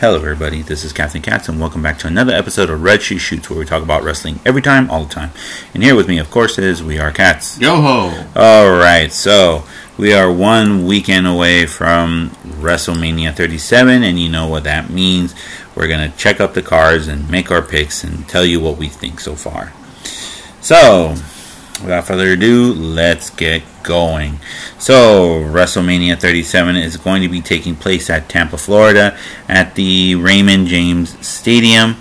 Hello, everybody. This is Captain Katz, and welcome back to another episode of Red Shoe Shoots, where we talk about wrestling every time, all the time. And here with me, of course, is We Are Cats. Yo ho! All right, so we are one weekend away from WrestleMania 37, and you know what that means. We're going to check up the cards and make our picks and tell you what we think so far. So, without further ado, let's get going. So, WrestleMania 37 is going to be taking place at Tampa, Florida, at the Raymond James Stadium,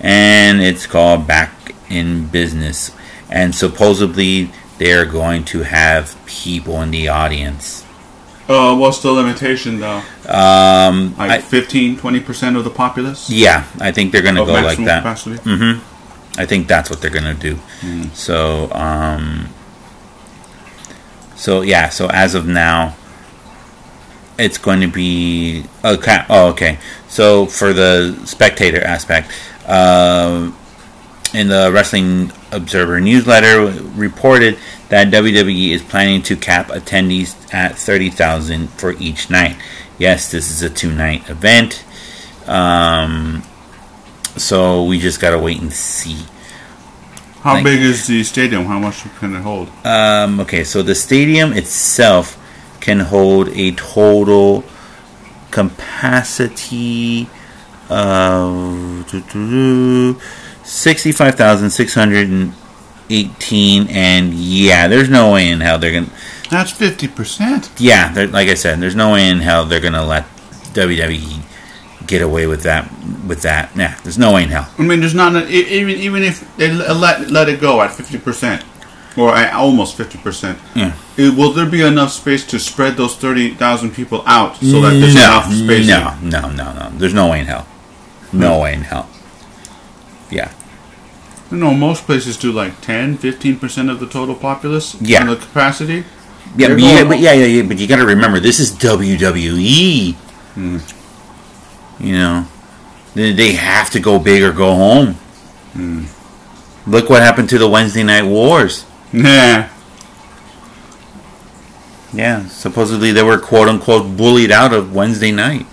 and it's called Back in Business. And supposedly, they're going to have people in the audience. Uh, what's the limitation though? Um, Like I- 15, 20% of the populace? yeah, I think they're going to go like that. capacity? hmm I think that's what they're gonna do. So, um, so yeah. So as of now, it's going to be okay. Oh, okay. So for the spectator aspect, uh, in the Wrestling Observer newsletter, reported that WWE is planning to cap attendees at thirty thousand for each night. Yes, this is a two-night event. Um, so we just gotta wait and see. How Thank- big is the stadium? How much can it hold? Um, okay, so the stadium itself can hold a total capacity of 65,618. And yeah, there's no way in hell they're going to. That's 50%. Yeah, like I said, there's no way in hell they're going to let WWE get away with that. With that, nah, there's no way in hell. I mean, there's not a, even even if they let let it go at 50% or at almost 50%. Yeah. it- will there be enough space to spread those 30,000 people out so that there's no, enough space? no, no, no, no. There's no way in hell. No hmm. way in hell. Yeah. You know, most places do like 10, 15% of the total populace Yeah. on the capacity. Yeah, but, yeah, but yeah, yeah, yeah, but you got to remember this is WWE. Hmm. You know, they, they have to go big or go home. Look what happened to the Wednesday Night Wars. Yeah. Yeah, supposedly they were quote unquote bullied out of Wednesday night.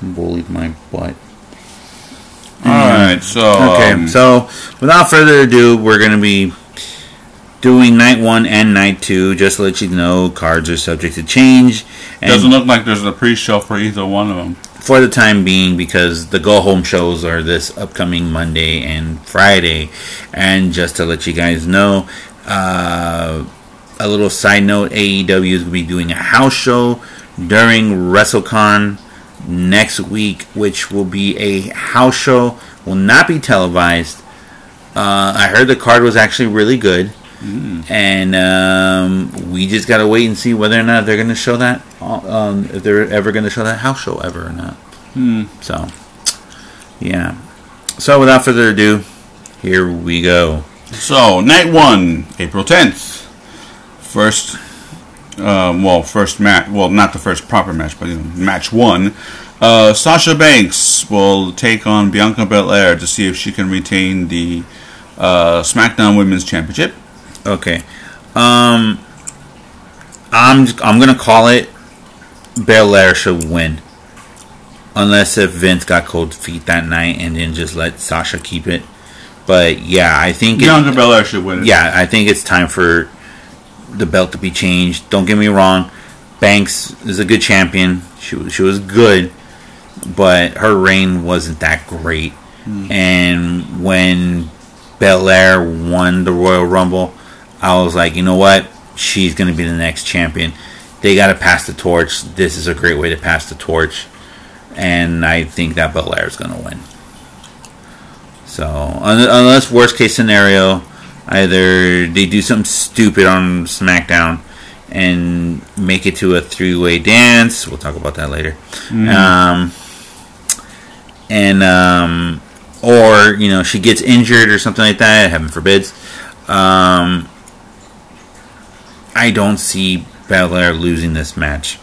Bullied my butt. All right, so Okay, um, so without further ado, we're going to be doing night one and night two. Just to let you know, cards are subject to change. And doesn't look like there's a pre-show for either one of them. for the time being, because the go home shows are this upcoming Monday and Friday. And just to let you guys know, uh, a little side note AEW is going to be doing a house show during WrestleCon next week, which will be a house show, will not be televised. Uh, I heard the card was actually really good. And um, we just gotta wait and see whether or not they're gonna show that, um, if they're ever gonna show that house show ever or not. So, yeah. So without further ado, here we go. So night one, April tenth, first, um, well, first match. Well, not the first proper match, but you know, match one. Uh, Sasha Banks will take on Bianca Belair to see if she can retain the uh, SmackDown Women's Championship. Okay. Um, I'm I'm gonna call it. Belair should win, unless if Vince got cold feet that night and then just let Sasha keep it. But yeah, I think it, Belair should win it. yeah, I think it's time for the belt to be changed. Don't get me wrong, Banks is a good champion. She was, she was good, but her reign wasn't that great. And when Belair won the Royal Rumble, I was like, you know what? She's going to be the next champion. They got to pass the torch. This is a great way to pass the torch. And I think that Belair is going to win. So, unless worst case scenario, either they do something stupid on SmackDown and make it to a three way dance. We'll talk about that later. Um, and um, or you know she gets injured or something like that. Heaven forbids. Um, I don't see Belair losing this match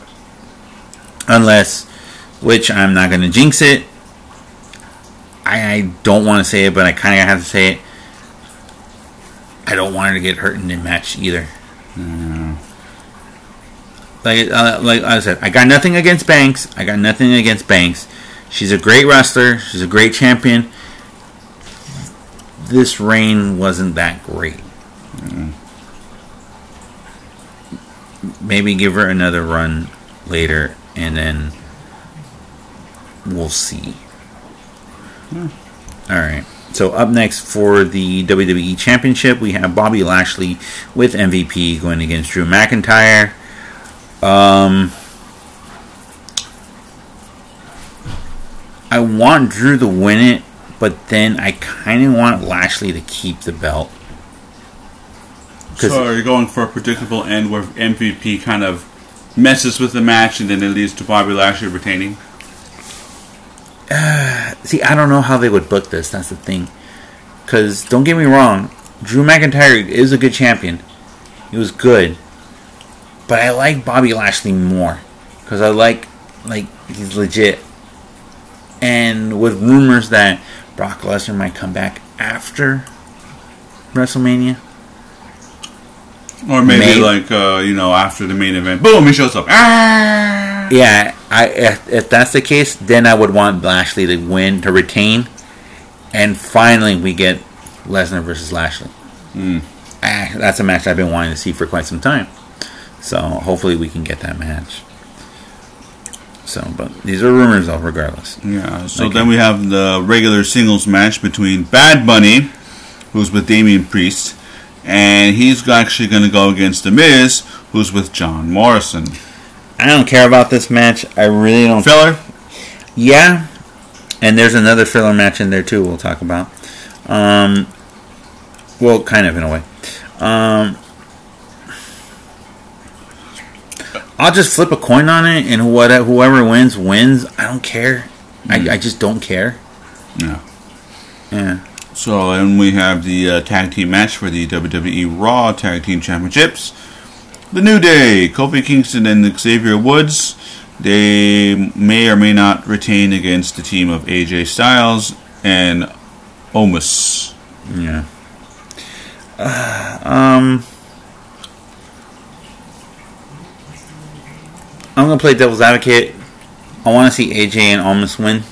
unless, which I'm not going to jinx it. I, I don't want to say it, but I kind of have to say it. I don't want her to get hurt in the match either. like uh, like I said, I got nothing against Banks. I got nothing against Banks. She's a great wrestler. She's a great champion. This reign wasn't that great. Maybe give her another run later, and then we'll see. All right. So up next for the WWE Championship, we have Bobby Lashley with MVP going against Drew McIntyre. Um, I want Drew to win it, but then I kind of want Lashley to keep the belt. So are you going for a predictable end where MVP kind of messes with the match and then it leads to Bobby Lashley retaining? See, I don't know how they would book this. That's the thing. Because don't get me wrong, Drew McIntyre is a good champion. He was good, but I like Bobby Lashley more because I like like he's legit. And with rumors that Brock Lesnar might come back after WrestleMania, Or maybe May- like uh, you know after the main event, boom, he shows up. Ah! yeah, I if, if that's the case, then I would want Lashley to win to retain, and finally we get Lesnar versus Lashley. Ah, that's a match I've been wanting to see for quite some time. So hopefully we can get that match. So, but these are rumors, though. Regardless, Yeah. So Okay. then we have the regular singles match between Bad Bunny, who's with Damian Priest, and he's actually going to go against The Miz, who's with John Morrison. I don't care about this match. I really don't. Filler. Yeah, and there's another filler match in there too. We'll talk about. Um, well, kind of in a way. Um, I'll just flip a coin on it, and whatever whoever wins wins. I don't care. I, I just don't care. Yeah. Yeah. So and we have the uh, tag team match for the WWE Raw Tag Team Championships. The New Day, Kofi Kingston and Xavier Woods. They may or may not retain against the team of AJ Styles and Omos. Yeah. Uh, um, I'm gonna play devil's advocate. I want to see AJ and Omos win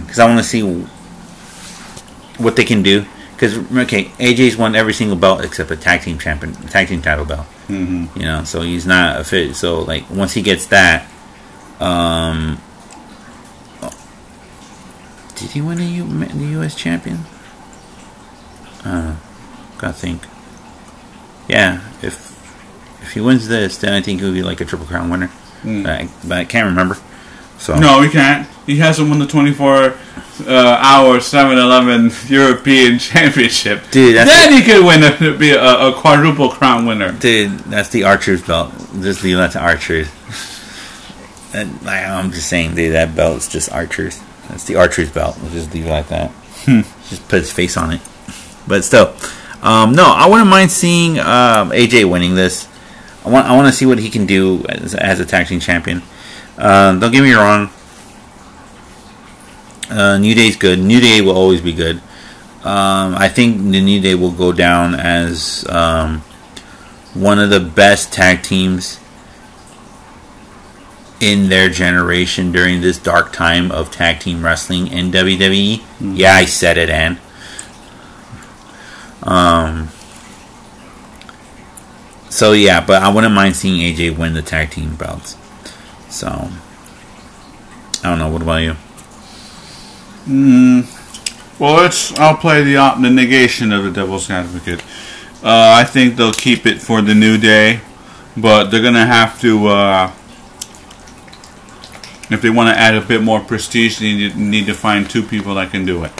because I want to see what they can do. Because okay, AJ's won every single belt except a tag team champion, tag team title belt. Mm-hmm. You know, so he's not a fit. So like once he gets that, um, did he win the, U, the U.S. champion? I. Gotta think. Yeah, if if he wins this, then I think he'll be like a triple crown winner. Mm. But, I, but I can't remember. So No, he can't. He hasn't won the 24 uh, hour 7 Eleven European Championship. Dude, that's then he could win a, be a, a quadruple crown winner. Dude, that's the R-Truth's belt. Just leave that to R-Truth's. And, like, I'm just saying, dude, that belt's just R-Truth's. That's the R-Truth's belt. We'll just leave it like that. just put his face on it. But still, um, no, I wouldn't mind seeing um, AJ winning this. I want, I want to see what he can do as, as a tag team champion. Uh, don't get me wrong. Uh, New Day's good. New Day will always be good. Um, I think the New Day will go down as um, one of the best tag teams in their generation during this dark time of tag team wrestling in WWE. Yeah, I said it, and um, so yeah, but I wouldn't mind seeing AJ win the tag team belts. So I don't know. What about you? Mm, well, it's, I'll play the, op- the negation of the devil's advocate. Uh, I think they'll keep it for the New Day, but they're going to have to, uh, if they want to add a bit more prestige, they need, need to find two people that can do it.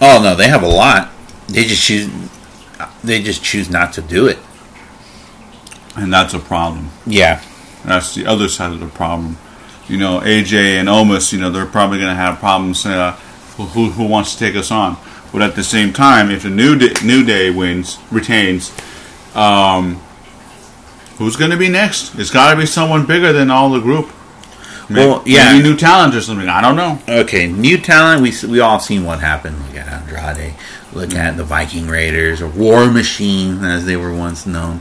Oh no, they have a lot. They just choose. They just choose not to do it. And that's a problem. Yeah. That's the other side of the problem. You know, AJ and Omos, you know, they're probably going to have problems. Uh, who, who, wants to take us on? But at the same time, if the New Day, New Day wins, retains, um, who's going to be next? It's got to be someone bigger than all the group. Maybe, Well, yeah. maybe new talent or something. I don't know. Okay, new talent. We we all seen what happened. Look at Andrade. Look at the Viking Raiders or War Machine, as they were once known.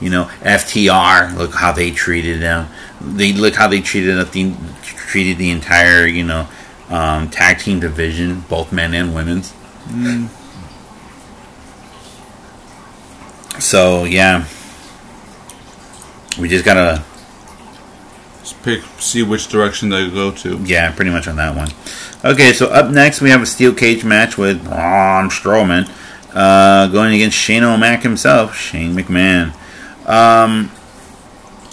You know, FTR. Look how they treated them. They look how they treated the treated the entire you know um, tag team division, both men and women's. So yeah, we just gotta Just pick, see which direction they go to. yeah, pretty much on that one. Okay, so up next we have a steel cage match with Braun Strowman uh, going against Shane O'Mac himself, Shane McMahon. Um,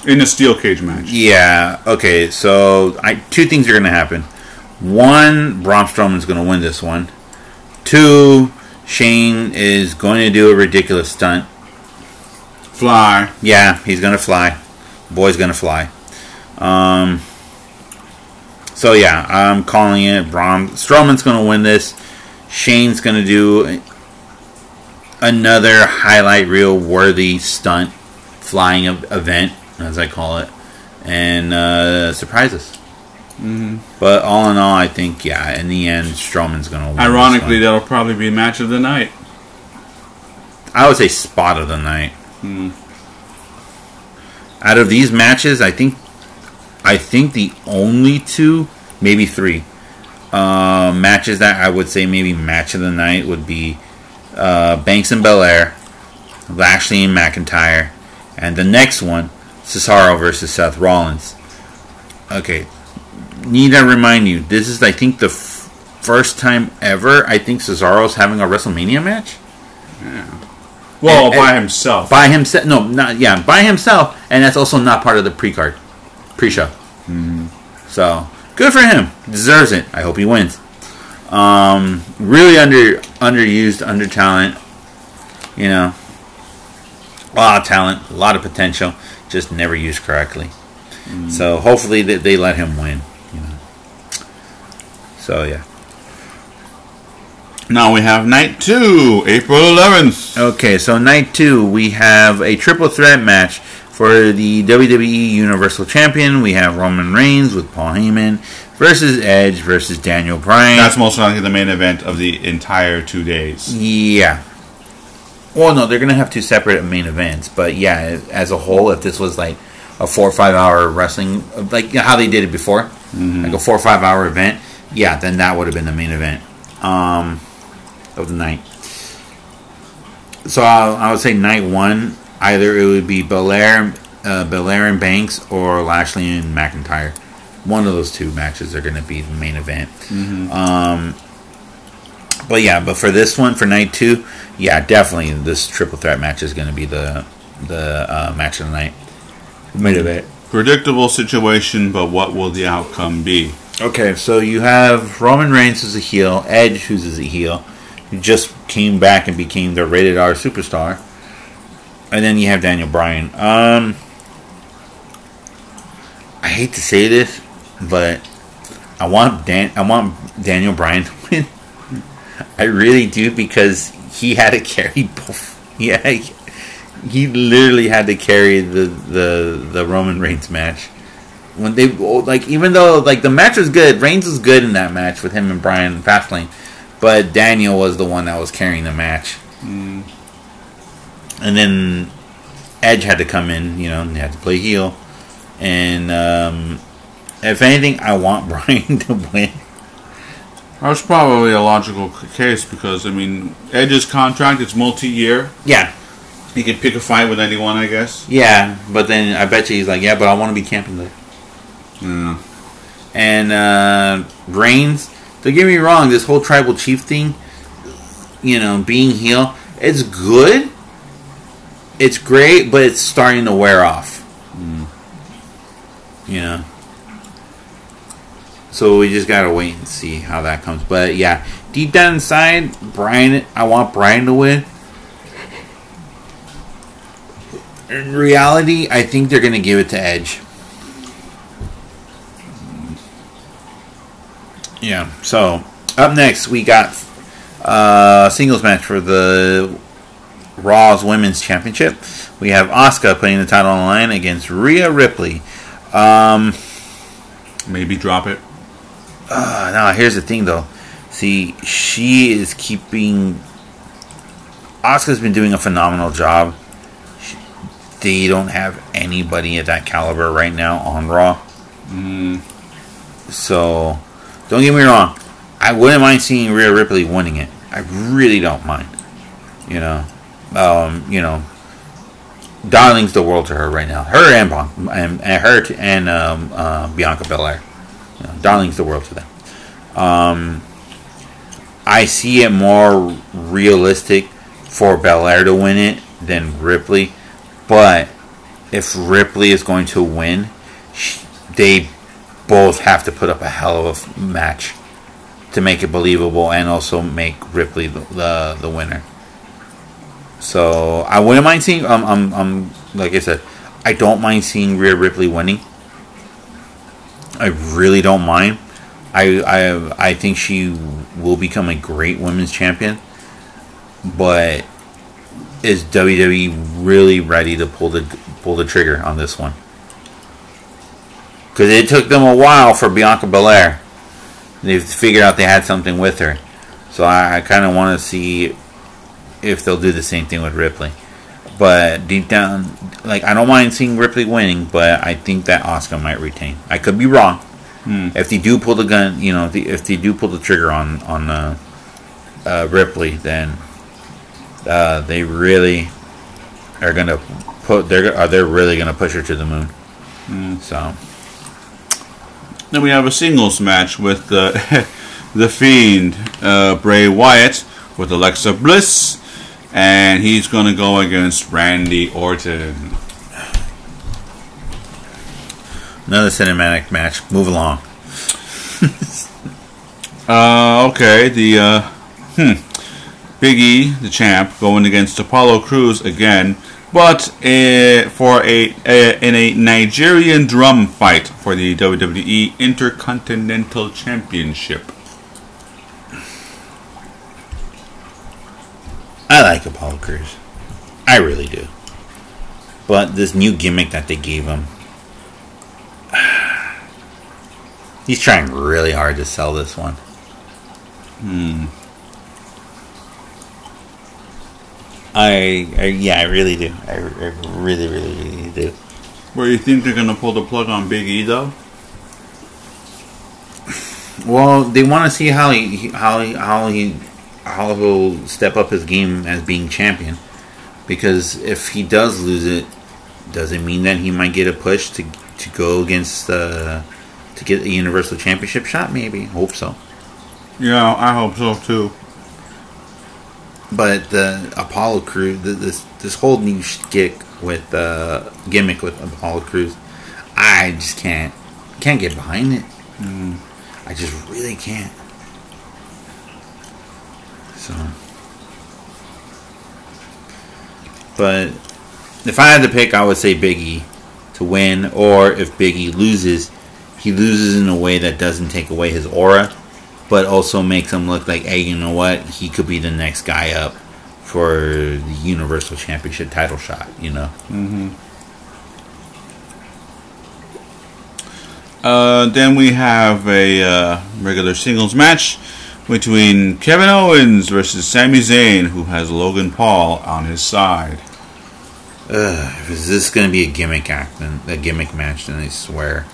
In a steel cage match. yeah, okay, so I, two things are going to happen. One, Braun Strowman's going to win this one. Two, Shane is going to do a ridiculous stunt. Fly. Yeah, he's gonna fly. Boy's gonna fly. Um. So yeah, I'm calling it. Braun Strowman's gonna win this. Shane's gonna do another highlight reel worthy stunt, flying event, as I call it, and uh, surprise us. Mm-hmm. But all in all, I think yeah, in the end, Strowman's gonna win. Ironically, that'll probably be match of the night. I would say spot of the night. Out of these matches, I think, I think the only two, maybe three, uh, matches that I would say maybe match of the night would be uh, Banks and Belair, Lashley and McIntyre, and the next one, Cesaro versus Seth Rollins. Okay, need I remind you, this is I think the f- first time ever I think Cesaro's having a WrestleMania match Yeah. Well, And- by and- himself. by himself. No, not yeah, by himself, and that's also not part of the pre-card, pre-show. So good for him. Deserves it. I hope he wins. Um, really under underused, under talent. You know, a lot of talent, a lot of potential, just never used correctly. So hopefully they, they let him win. You know. So yeah. now we have night two, April 11th. Okay, so night two, we have a triple threat match for the WWE Universal Champion. We have Roman Reigns with Paul Heyman versus Edge versus Daniel Bryan. That's most likely the main event of the entire two days. yeah. Well, no, they're gonna have two separate main events, but yeah, as a whole, if this was like a four or five hour wrestling, like how they did it before, like a four or five hour event, yeah, then that would have been the main event um, of the night. So I, I would say night one, either it would be Belair, uh, Belair and Banks, or Lashley and McIntyre. One of those two matches are going to be the main event. Um, but yeah, but for this one, for night two, yeah, definitely this triple threat match is going to be the the uh, match of the night. Main event. Predictable situation, but what will the outcome be? Okay, so you have Roman Reigns as a heel, Edge who's as a heel, who just came back and became the rated R superstar, and then you have Daniel Bryan. Um, I hate to say this, but I want Dan. I want Daniel Bryan to win. I really do because he had to carry both. Yeah, he, he literally had to carry the the the Roman Reigns match when they like even though like the match was good, Reigns was good in that match with him and Bryan in Fastlane, but Daniel was the one that was carrying the match. And then Edge had to come in, you know, and had to play heel. And um, if anything, I want Bryan to win. That's probably a logical case because, I mean, Edge's contract it's multi year. Yeah, He can pick a fight with anyone, I guess. yeah, but then I bet you he's like, yeah, but I want to be camping there. Yeah. And uh, Reigns, don't get me wrong, this whole tribal chief thing, you know, being heel, it's good. It's great, but it's starting to wear off. You know? So we just gotta wait and see how that comes. But yeah, deep down inside, Bryan, I want Bryan to win. In reality, I think they're gonna give it to Edge. Yeah. So up next, we got uh, a singles match for the Raw's Women's Championship. We have Asuka putting the title on the line against Rhea Ripley. Um, Maybe drop it. Uh, now here's the thing, though. See, she is keeping. Asuka's been doing a phenomenal job. She- they don't have anybody at that caliber right now on Raw. So, don't get me wrong. I wouldn't mind seeing Rhea Ripley winning it. I really don't mind. You know, um, you know, darling's the world to her right now. Her and Bon- and, and her t- and um, uh, Bianca Belair. You know, darling's the world to them. Um, I see it more realistic for Belair to win it than Ripley, but if Ripley is going to win, sh- they both have to put up a hell of a match to make it believable and also make Ripley the the, the winner. So I wouldn't mind seeing. Um, um, um, like I said, I don't mind seeing Rhea Ripley winning. I really don't mind. I I I think she will become a great women's champion. But is WWE really ready to pull the pull the trigger on this one? Because it took them a while for Bianca Belair. They figured out they had something with her. So I, I kind of want to see if they'll do the same thing with Ripley. But deep down, like I don't mind seeing Ripley winning, but I think that Asuka might retain. I could be wrong. If they do pull the gun, you know, if they, if they do pull the trigger on on uh, uh, Ripley, then uh, they really are gonna put they're are they really gonna push her to the moon. So Then we have a singles match with uh, the Fiend, uh, Bray Wyatt, with Alexa Bliss, and he's going to go against Randy Orton. another cinematic match. Move along. Uh, okay, the uh, hmm, Big E, the champ, going against Apollo Crews again, but uh, for a uh, in a Nigerian drum fight for the WWE Intercontinental Championship. I like Apollo Crews. I really do. But this new gimmick that they gave him, he's trying really hard to sell this one. Hmm. I, I yeah, I really do. I, I really, really, really do. Where you think they're gonna pull the plug on Big E though? Well, they want to see how he how he how he how he'll step up his game as being champion. Because if he does lose it, does it mean that he might get a push to to go against uh, to get a Universal Championship shot? Maybe, hope so. Yeah, I hope so too. But the Apollo Crew, th- this this whole new gimmick with uh, gimmick with Apollo Crews, I just can't can't get behind it. I just really can't. So, but if I had to pick, I would say Biggie to win, or if Biggie loses, he loses in a way that doesn't take away his aura, but also makes him look like, hey, you know what? He could be the next guy up for the Universal Championship title shot. You know. Uh, then we have a uh, regular singles match between Kevin Owens versus Sami Zayn, who has Logan Paul on his side. Ugh, if this going to be a gimmick act, then a gimmick match, then I swear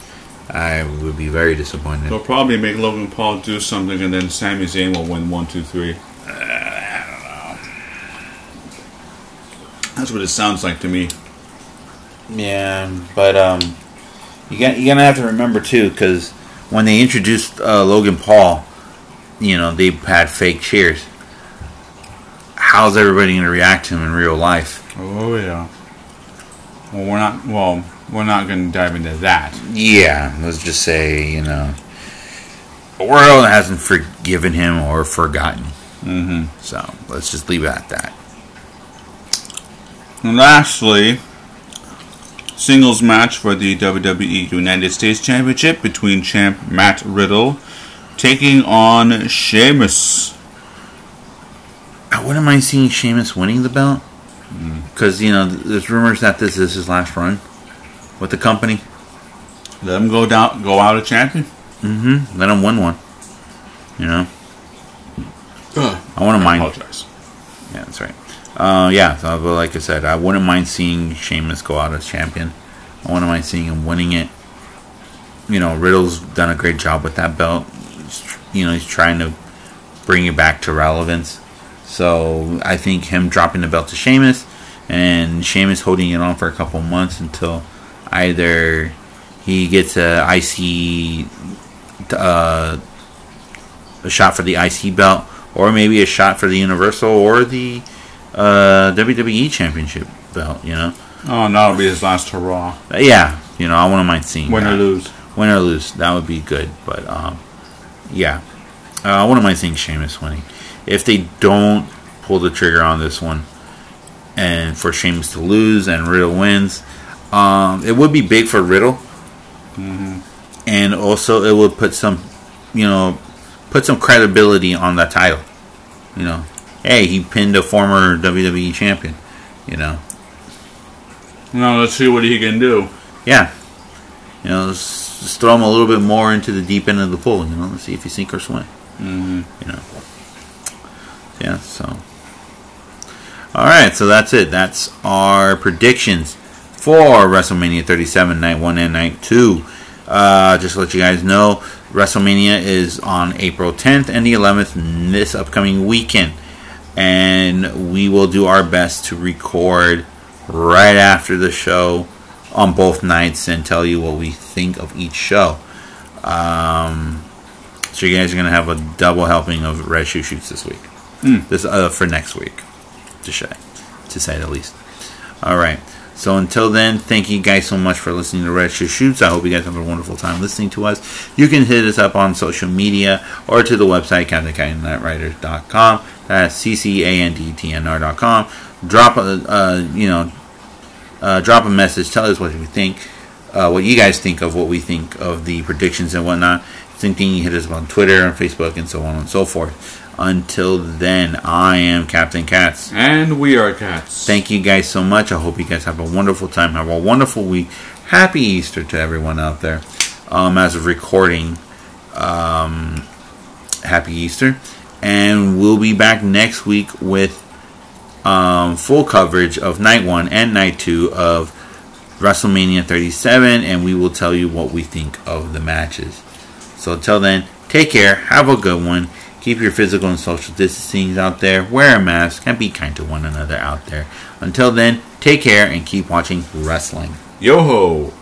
I would be very disappointed. They'll probably make Logan Paul do something, and then Sami Zayn will win one, two, three. That's what it sounds like to me. Yeah, but um, you got you're gonna have to remember too, because when they introduced uh, Logan Paul, you know they had fake cheers. How's everybody gonna react to him in real life? Oh yeah. Well, we're not. Well, we're not going to dive into that. Yeah, let's just say you know the world hasn't forgiven him or forgotten. Mm-hmm. So let's just leave it at that. And lastly, singles match for the WWE United States Championship between champ Matt Riddle taking on Sheamus. I wouldn't mind seeing Sheamus winning the belt because you know there's rumors that this is his last run with the company. Let him go down, go out a champion. Mm-hmm. Let him win one. You know, Ugh. I want to I mind. apologize. Yeah, that's right. Uh, yeah, so, but like I said, I wouldn't mind seeing Sheamus go out as champion. I wouldn't mind seeing him winning it. You know, Riddle's done a great job with that belt. You know, he's trying to bring it back to relevance. So I think him dropping the belt to Sheamus and Sheamus holding it on for a couple months until either he gets a IC uh, a shot for the IC belt, or maybe a shot for the Universal or the uh, WWE Championship belt. You know, Oh, and that'll be his last hurrah. Yeah, you know, I wouldn't mind seeing Win or lose. win or lose, that would be good. But um, yeah, uh, I wouldn't mind Sheamus winning. If they don't pull the trigger on this one, and for Sheamus to lose and Riddle wins, um, it would be big for Riddle, and also it would put some, you know, put some credibility on that title. You know, hey, he pinned a former WWE champion. You know, Now let's see what he can do. yeah, you know, just, throw him a little bit more into the deep end of the pool. You know, let's see if you sink or swim. Mm-hmm. You know, yeah. So, all right, so that's it. That's our predictions for WrestleMania 37, Night One and Night Two. Uh, just to let you guys know, WrestleMania is on April 10th and the 11th this upcoming weekend, and we will do our best to record right after the show on both nights and tell you what we think of each show. Um, so you guys are gonna have a double helping of red shoe shoots this week. This uh, for next week, to say, to say the least. All right. So until then, thank you guys so much for listening to Red Shoe Shoots. I hope you guys have a wonderful time listening to us. You can hit us up on social media or to the website CaptainKineNightRiders.com. That's c c a n d t n r.com. Drop a uh, you know uh, drop a message. Tell us what you think, uh, what you guys think of what we think of the predictions and whatnot. Same thing, you hit us up on Twitter and Facebook and so on and so forth. Until then, I am Captain Katz. And we are cats. Thank you guys so much. I hope you guys have a wonderful time. Have a wonderful week. Happy Easter to everyone out there. Um, as of recording, um, happy Easter. And we'll be back next week with um, full coverage of night one and night two of WrestleMania 37. And we will tell you what we think of the matches. So until then, take care. Have a good one. Keep your physical and social distancing out there. Wear a mask and be kind to one another out there. Until then, take care and keep watching wrestling. Yo ho!